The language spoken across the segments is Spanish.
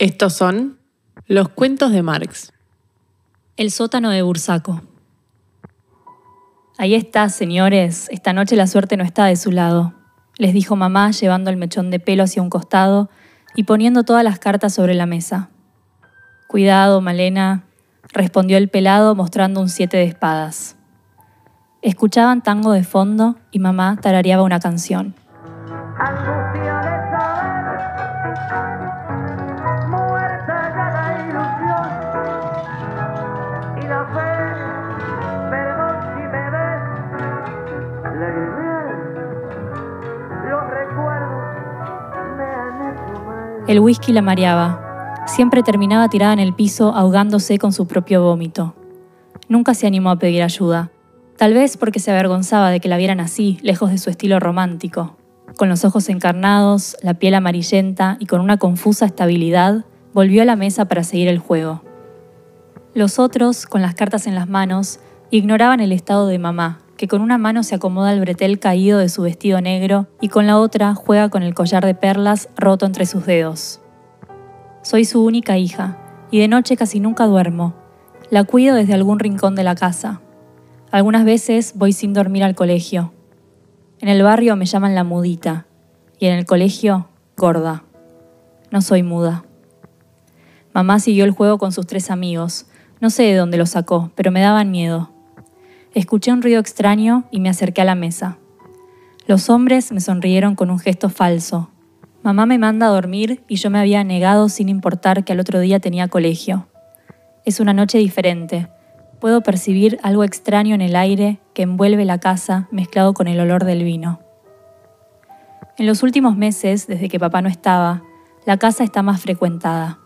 Estos son los cuentos de Marx. El sótano de Bursaco. Ahí está, señores. Esta noche la suerte no está de su lado, les dijo mamá llevando el mechón de pelo hacia un costado y poniendo todas las cartas sobre la mesa. Cuidado, Malena, respondió el pelado mostrando un siete de espadas. Escuchaban tango de fondo y mamá tarareaba una canción. El whisky la mareaba. Siempre terminaba tirada en el piso ahogándose con su propio vómito. Nunca se animó a pedir ayuda, tal vez porque se avergonzaba de que la vieran así, lejos de su estilo romántico. Con los ojos encarnados, la piel amarillenta y con una confusa estabilidad, volvió a la mesa para seguir el juego. Los otros, con las cartas en las manos, ignoraban el estado de mamá, que con una mano se acomoda el bretel caído de su vestido negro y con la otra juega con el collar de perlas roto entre sus dedos. Soy su única hija, y de noche casi nunca duermo. La cuido desde algún rincón de la casa. Algunas veces voy sin dormir al colegio. En el barrio me llaman la mudita, y en el colegio, gorda. No soy muda. Mamá siguió el juego con sus tres amigos. No sé de dónde lo sacó, pero me daban miedo. Escuché un ruido extraño y me acerqué a la mesa. Los hombres me sonrieron con un gesto falso. Mamá me manda a dormir y yo me había negado sin importar que al otro día tenía colegio. Es una noche diferente. Puedo percibir algo extraño en el aire que envuelve la casa mezclado con el olor del vino. En los últimos meses, desde que papá no estaba, la casa está más frecuentada.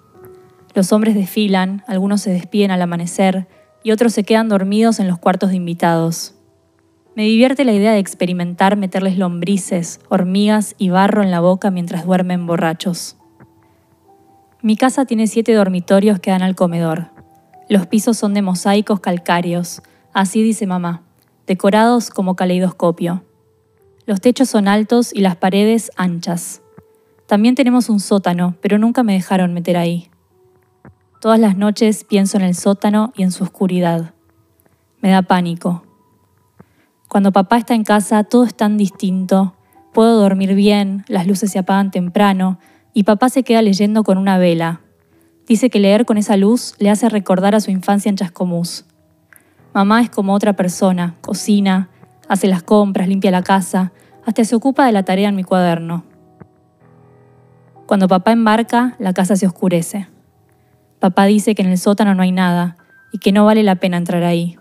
Los hombres desfilan, algunos se despiden al amanecer, y otros se quedan dormidos en los cuartos de invitados. Me divierte la idea de experimentar meterles lombrices, hormigas y barro en la boca mientras duermen borrachos. Mi casa tiene siete dormitorios que dan al comedor. Los pisos son de mosaicos calcáreos, así dice mamá, decorados como caleidoscopio. Los techos son altos y las paredes anchas. También tenemos un sótano, pero nunca me dejaron meter ahí. Todas las noches pienso en el sótano y en su oscuridad. Me da pánico. Cuando papá está en casa todo es tan distinto. Puedo dormir bien, las luces se apagan temprano y papá se queda leyendo con una vela. Dice que leer con esa luz le hace recordar a su infancia en Chascomús. Mamá es como otra persona, cocina, hace las compras, limpia la casa, hasta se ocupa de la tarea en mi cuaderno. Cuando papá embarca, la casa se oscurece. Papá dice que en el sótano no hay nada y que no vale la pena entrar ahí.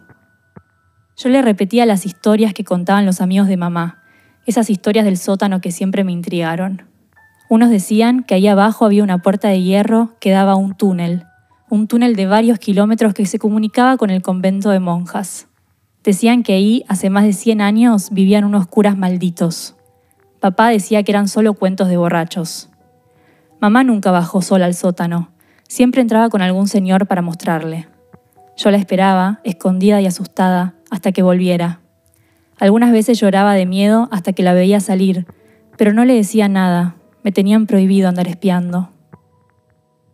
Yo le repetía las historias que contaban los amigos de mamá, esas historias del sótano que siempre me intrigaron. Unos decían que ahí abajo había una puerta de hierro que daba a un túnel, un túnel de varios kilómetros que se comunicaba con el convento de monjas. Decían que ahí, hace más de 100 años, vivían unos curas malditos. Papá decía que eran solo cuentos de borrachos. Mamá nunca bajó sola al sótano. Siempre entraba con algún señor para mostrarle. Yo la esperaba, escondida y asustada, hasta que volviera. Algunas veces lloraba de miedo hasta que la veía salir, pero no le decía nada, me tenían prohibido andar espiando.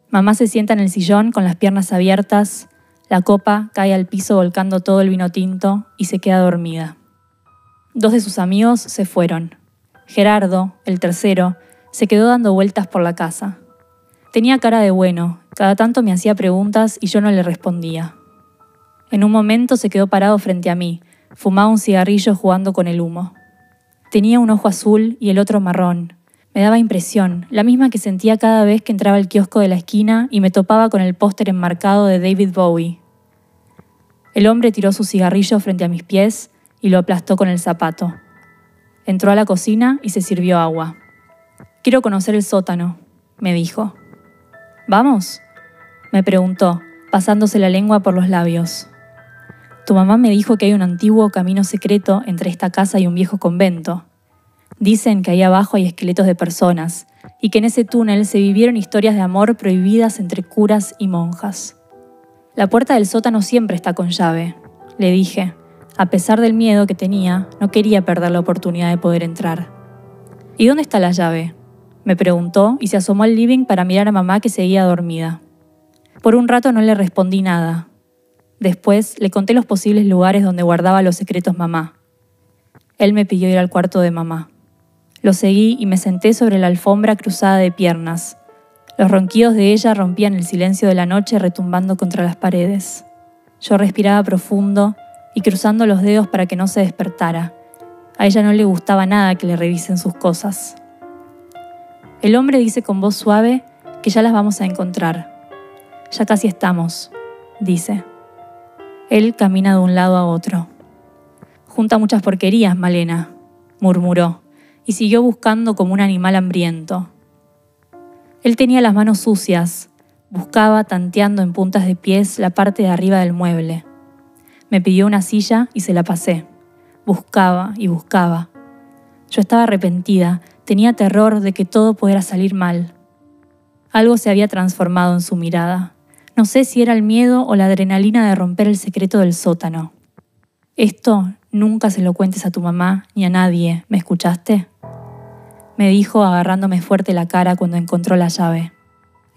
Mamá se sienta en el sillón con las piernas abiertas, la copa cae al piso volcando todo el vino tinto y se queda dormida. Dos de sus amigos se fueron. Gerardo, el tercero, se quedó dando vueltas por la casa. Tenía cara de bueno, cada tanto me hacía preguntas y yo no le respondía. En un momento se quedó parado frente a mí, fumaba un cigarrillo jugando con el humo. Tenía un ojo azul y el otro marrón. Me daba impresión, la misma que sentía cada vez que entraba al kiosco de la esquina y me topaba con el póster enmarcado de David Bowie. El hombre tiró su cigarrillo frente a mis pies y lo aplastó con el zapato. Entró a la cocina y se sirvió agua. Quiero conocer el sótano, me dijo. ¿Vamos? me preguntó, pasándose la lengua por los labios. Tu mamá me dijo que hay un antiguo camino secreto entre esta casa y un viejo convento. Dicen que ahí abajo hay esqueletos de personas y que en ese túnel se vivieron historias de amor prohibidas entre curas y monjas. La puerta del sótano siempre está con llave, le dije. A pesar del miedo que tenía, no quería perder la oportunidad de poder entrar. ¿Y dónde está la llave? Me preguntó y se asomó al living para mirar a mamá que seguía dormida. Por un rato no le respondí nada. Después le conté los posibles lugares donde guardaba los secretos mamá. Él me pidió ir al cuarto de mamá. Lo seguí y me senté sobre la alfombra cruzada de piernas. Los ronquidos de ella rompían el silencio de la noche retumbando contra las paredes. Yo respiraba profundo y cruzando los dedos para que no se despertara. A ella no le gustaba nada que le revisen sus cosas. El hombre dice con voz suave que ya las vamos a encontrar. Ya casi estamos, dice. Él camina de un lado a otro. Junta muchas porquerías, Malena, murmuró, y siguió buscando como un animal hambriento. Él tenía las manos sucias, buscaba tanteando en puntas de pies la parte de arriba del mueble. Me pidió una silla y se la pasé. Buscaba y buscaba. Yo estaba arrepentida, tenía terror de que todo pudiera salir mal. Algo se había transformado en su mirada. No sé si era el miedo o la adrenalina de romper el secreto del sótano. Esto nunca se lo cuentes a tu mamá ni a nadie, ¿me escuchaste? Me dijo agarrándome fuerte la cara cuando encontró la llave.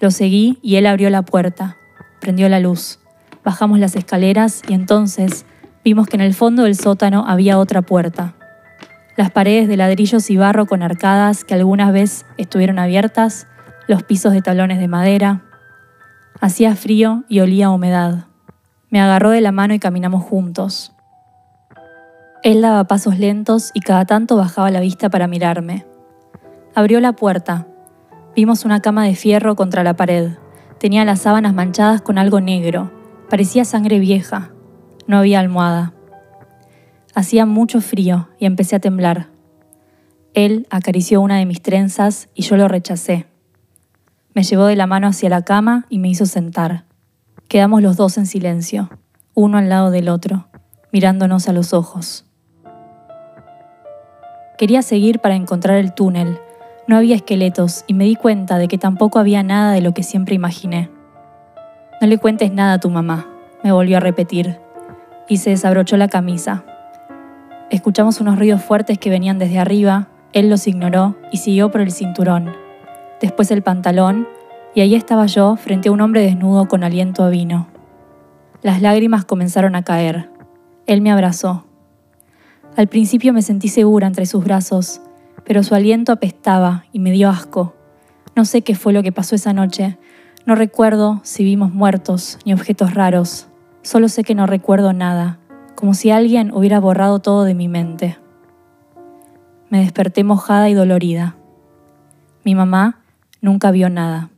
Lo seguí y él abrió la puerta, prendió la luz. Bajamos las escaleras y entonces vimos que en el fondo del sótano había otra puerta. Las paredes de ladrillos y barro con arcadas que algunas veces estuvieron abiertas, los pisos de talones de madera. Hacía frío y olía a humedad. Me agarró de la mano y caminamos juntos. Él daba pasos lentos y cada tanto bajaba la vista para mirarme. Abrió la puerta. Vimos una cama de fierro contra la pared. Tenía las sábanas manchadas con algo negro. Parecía sangre vieja. No había almohada. Hacía mucho frío y empecé a temblar. Él acarició una de mis trenzas y yo lo rechacé. Me llevó de la mano hacia la cama y me hizo sentar. Quedamos los dos en silencio, uno al lado del otro, mirándonos a los ojos. Quería seguir para encontrar el túnel. No había esqueletos y me di cuenta de que tampoco había nada de lo que siempre imaginé. No le cuentes nada a tu mamá, me volvió a repetir, y se desabrochó la camisa. Escuchamos unos ruidos fuertes que venían desde arriba, él los ignoró y siguió por el cinturón, después el pantalón, y ahí estaba yo frente a un hombre desnudo con aliento a vino. Las lágrimas comenzaron a caer. Él me abrazó. Al principio me sentí segura entre sus brazos, pero su aliento apestaba y me dio asco. No sé qué fue lo que pasó esa noche. No recuerdo si vimos muertos ni objetos raros. Solo sé que no recuerdo nada, como si alguien hubiera borrado todo de mi mente. Me desperté mojada y dolorida. Mi mamá nunca vio nada.